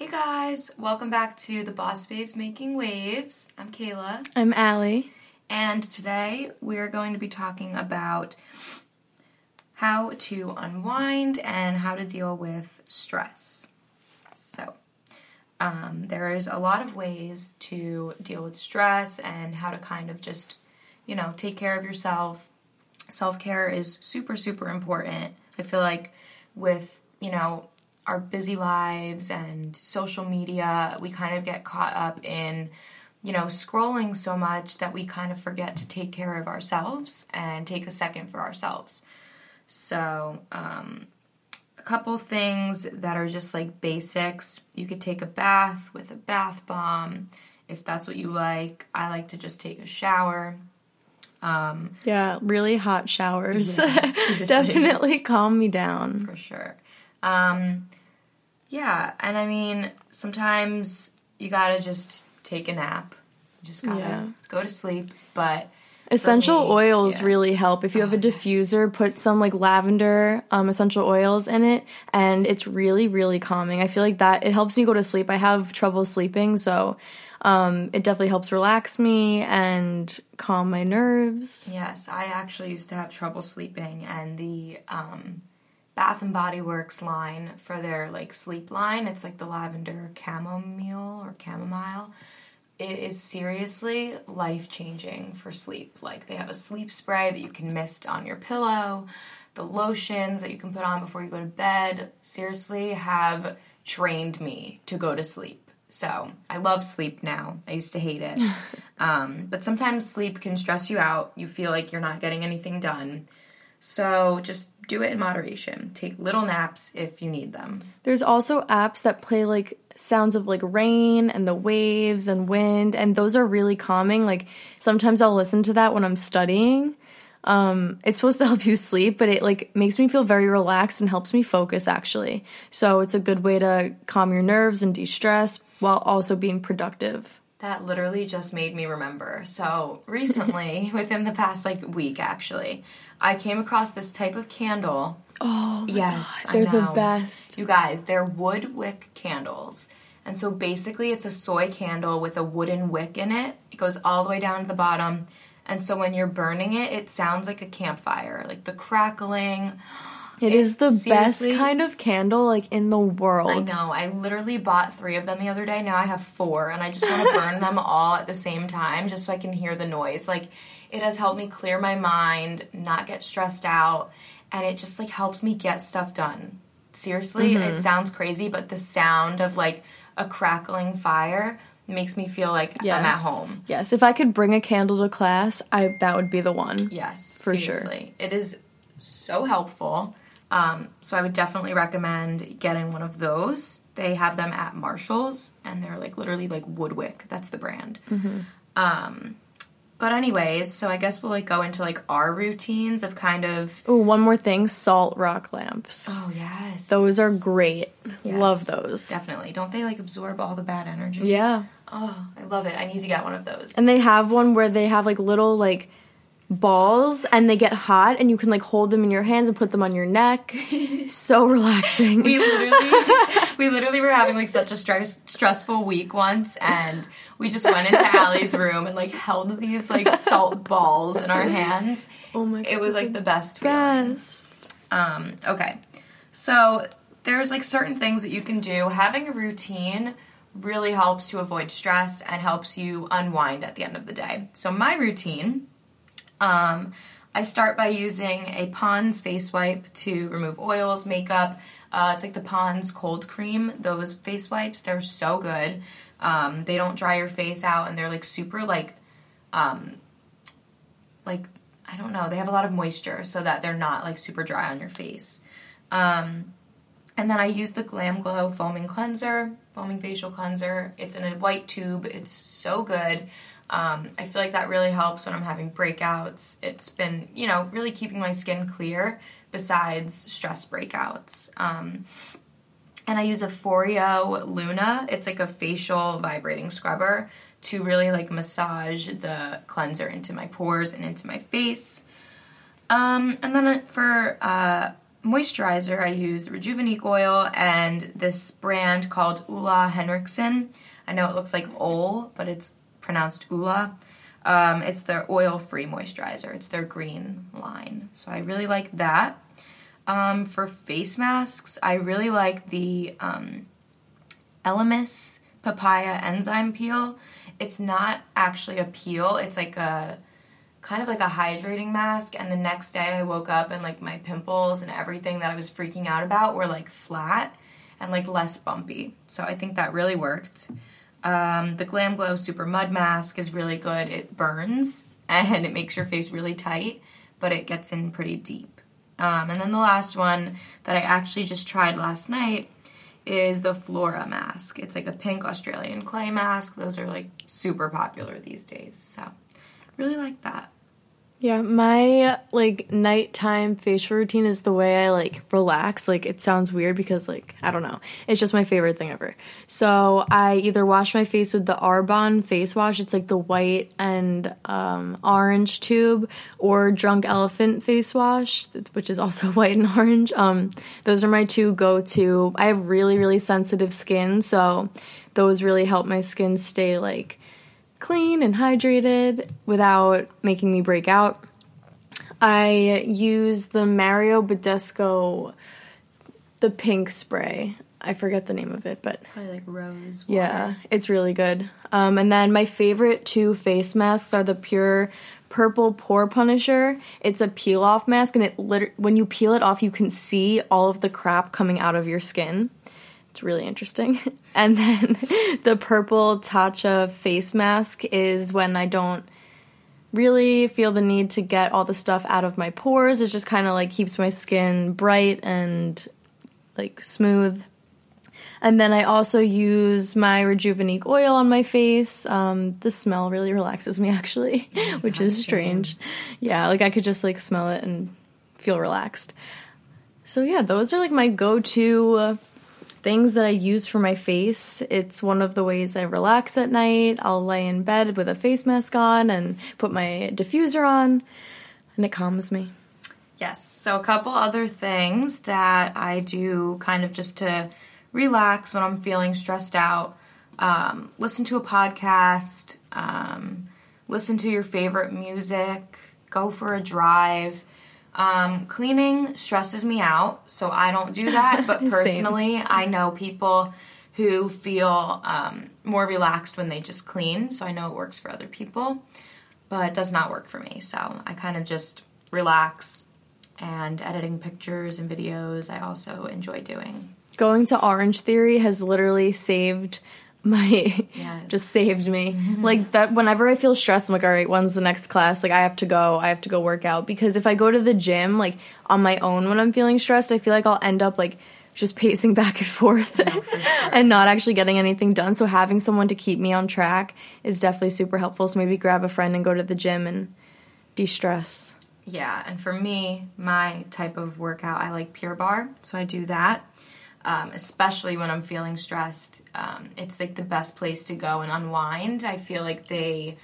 Hey guys, welcome back to the Boss Babes Making Waves. I'm Kayla, I'm Allie. and today we're going to be talking about how to unwind and how to deal with stress. So, um, there is a lot of ways to deal with stress and how to kind of just, you know, take care of yourself. Self care is super, super important. I feel like with, you know, our busy lives and social media, we kind of get caught up in, you know, scrolling so much that we kind of forget to take care of ourselves and take a second for ourselves. So, um, a couple things that are just like basics. You could take a bath with a bath bomb if that's what you like. I like to just take a shower. Um, Yeah, really hot showers. Yeah. Definitely calm me down. for sure. Um, yeah, and I mean, sometimes you gotta just take a nap. You just gotta Yeah. go to sleep. But Essential me, oils yeah. really help. If you have a Oh, yes. diffuser, put some like lavender um, essential oils in it, and it's really, really calming. I feel like that it helps me go to sleep. I have trouble sleeping, so um, it definitely helps relax me and calm my nerves. yes, I actually used to have trouble sleeping, and the um, Bath and Body Works line for their like sleep line, it's like the lavender chamomile or chamomile. It is seriously life changing for sleep. Like they have a sleep spray that you can mist on your pillow, the lotions that you can put on before you go to bed. Seriously, have trained me to go to sleep. So I love sleep now. I used to hate it. um, but sometimes sleep can stress you out. You feel like you're not getting anything done. So just do it in moderation. Take little naps if you need them. There's also apps that play like sounds of like rain and the waves and wind, and those are really calming. Like sometimes I'll listen to that when I'm studying. Um, it's supposed to help you sleep, but it like makes me feel very relaxed and helps me focus actually. So it's a good way to calm your nerves and de-stress while also being productive. That literally just made me remember. So, recently, within the past like week actually, I came across this type of candle. Oh, Yes, God, they're the best. You guys, they're wood wick candles. And so basically, it's a soy candle with a wooden wick in it. It goes all the way down to the bottom. And so when you're burning it, it sounds like a campfire, like the crackling. It is the best kind of candle like in the world. I know. I literally bought three of them the other day. Now I have four, and I just want to burn them all at the same time just so I can hear the noise. Like, it has helped me clear my mind, not get stressed out, and it just like helps me get stuff done. Seriously, Mm-hmm. it sounds crazy, but the sound of like a crackling fire makes me feel like I'm at home. Yes, if I could bring a candle to class, I that would be the one. Yes, For sure. It is so helpful. Um, so I would definitely recommend getting one of those. They have them at Marshalls, and they're like literally like Woodwick. That's the brand. Mm-hmm. Um, but anyways, so I guess we'll like go into like our routines of kind of. Ooh, one more thing, salt rock lamps. Oh yes, Those are great. Yes, Love those. Definitely. Don't they like absorb all the bad energy? Yeah. Oh, I love it. I need to get one of those. And they have one where they have like little like balls and they get hot and you can like hold them in your hands and put them on your neck. so relaxing. we literally we literally were having like such a stress, stressful week once and we just went into Allie's room and like held these like salt balls in our hands. oh my It was like the best feeling. best. Um, okay. So there's like certain things that you can do. Having a routine really helps to avoid stress and helps you unwind at the end of the day. So my routine, um, I start by using a Pond's face wipe to remove oils, makeup. Uh, it's like the Pond's cold cream. Those face wipes, they're so good. Um, they don't dry your face out, and they're like super like, um, like I don't know. They have a lot of moisture, so that they're not like super dry on your face. Um, and then I use the Glam Glow foaming cleanser, foaming facial cleanser. It's in a white tube. It's so good. Um, I feel like that really helps when I'm having breakouts. It's been, you know, really keeping my skin clear besides stress breakouts. Um, and I use a Foreo Luna. It's like a facial vibrating scrubber to really like massage the cleanser into my pores and into my face. Um, and then for uh, moisturizer, I use the Rejuvenique oil and this brand called Ole Henriksen. I know it looks like Ol, but it's pronounced Ula. Um, it's their oil-free moisturizer. It's their green line, so I really like that. Um, for face masks, I really like the um, Elemis papaya enzyme peel. It's not actually a peel. It's like a kind of like a hydrating mask and the next day I woke up and like my pimples and everything that I was freaking out about were like flat and like less bumpy. So I think that really worked. Um, the Glam Glow Super Mud Mask is really good. It burns and it makes your face really tight, but it gets in pretty deep. Um, and then the last one that I actually just tried last night is the Flora mask. It's like a pink Australian clay mask. Those are like super popular these days. So really like that. Yeah, my like nighttime facial routine is the way I like relax. Like it sounds weird because like I don't know. It's just my favorite thing ever. So I either wash my face with the Arbonne face wash. It's like the white and um, orange tube, or Drunk Elephant face wash, which is also white and orange. Um, those are my two go to. I have really really sensitive skin, so those really help my skin stay like clean and hydrated without making me break out. I use the Mario Badescu, the pink spray. I forget the name of it, but Probably like rose. yeah, it's really good. Um, and then my favorite two face masks are the Pure Purple Pore Punisher. It's a peel off mask, and it lit- when you peel it off, you can see all of the crap coming out of your skin. It's really interesting. And then the purple Tatcha face mask is when I don't really feel the need to get all the stuff out of my pores. It just kind of like keeps my skin bright and like smooth. And then I also use my Rejuvenique oil on my face. Um, the smell really relaxes me actually, which is strange. Yeah, like I could just like smell it and feel relaxed. So yeah, those are like my go-to uh, things that I use for my face. It's one of the ways I relax at night. I'll lay in bed with a face mask on and put my diffuser on, and it calms me. Yes. So a couple other things that I do kind of just to relax when I'm feeling stressed out. Um, listen to a podcast. Um, listen to your favorite music. Go for a drive. Um, cleaning stresses me out, so I don't do that. But personally, I know people who feel um, more relaxed when they just clean. So I know it works for other people, but it does not work for me. So I kind of just relax and editing pictures and videos. I also enjoy doing. Going to Orange Theory has literally saved my Yes. just saved me. Mm-hmm. Like that whenever I feel stressed, I'm like, all right, when's the next class? Like I have to go, I have to go work out. Because if I go to the gym like on my own when I'm feeling stressed, I feel like I'll end up like just pacing back and forth and not actually getting anything done. So having someone to keep me on track is definitely super helpful. So maybe grab a friend and go to the gym and de stress. Yeah, and for me, my type of workout, I like Pure Barre, so I do that. Um, especially when I'm feeling stressed, um, it's like the best place to go and unwind. I feel like they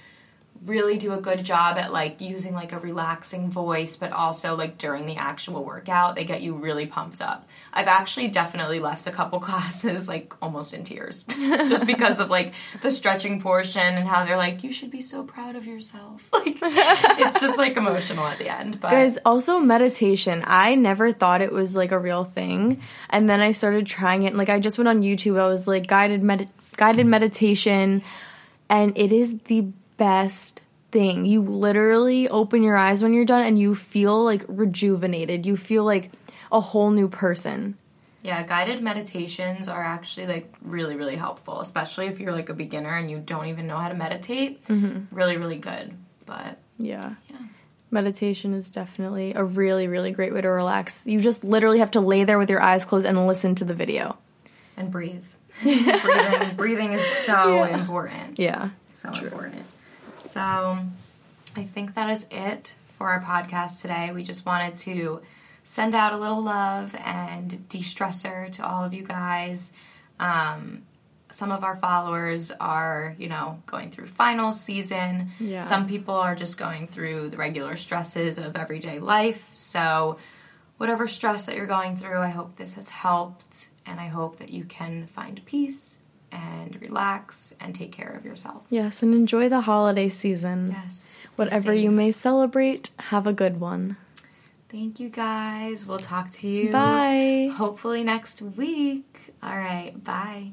really do a good job at like using like a relaxing voice, but also like during the actual workout, they get you really pumped up. I've actually definitely left a couple classes like almost in tears just because of like the stretching portion and how they're like, you should be so proud of yourself. Like, it's just like emotional at the end. But Guys, also meditation. I never thought it was like a real thing, and then I started trying it. Like I just went on YouTube. I was like guided med- guided meditation, and it is the best thing. You literally open your eyes when you're done, and you feel like rejuvenated. You feel like a whole new person. Yeah, guided meditations are actually like really, really helpful, especially if you're like a beginner and you don't even know how to meditate. Mm-hmm. Really, really good. But Yeah. Yeah. Meditation is definitely a really, really great way to relax. You just literally have to lay there with your eyes closed and listen to the video. and breathe. breathing, breathing is so important. Yeah. So important. So, I think that is it for our podcast today. We just wanted to send out a little love and de stressor to all of you guys. Um, some of our followers are, you know, going through finals season. Yeah. Some people are just going through the regular stresses of everyday life. So, whatever stress that you're going through, I hope this has helped, and I hope that you can find peace and relax and take care of yourself. Yes, and enjoy the holiday season. Yes. Whatever you may celebrate, have a good one. Thank you guys. We'll talk to you Bye. hopefully next week. All right. Bye.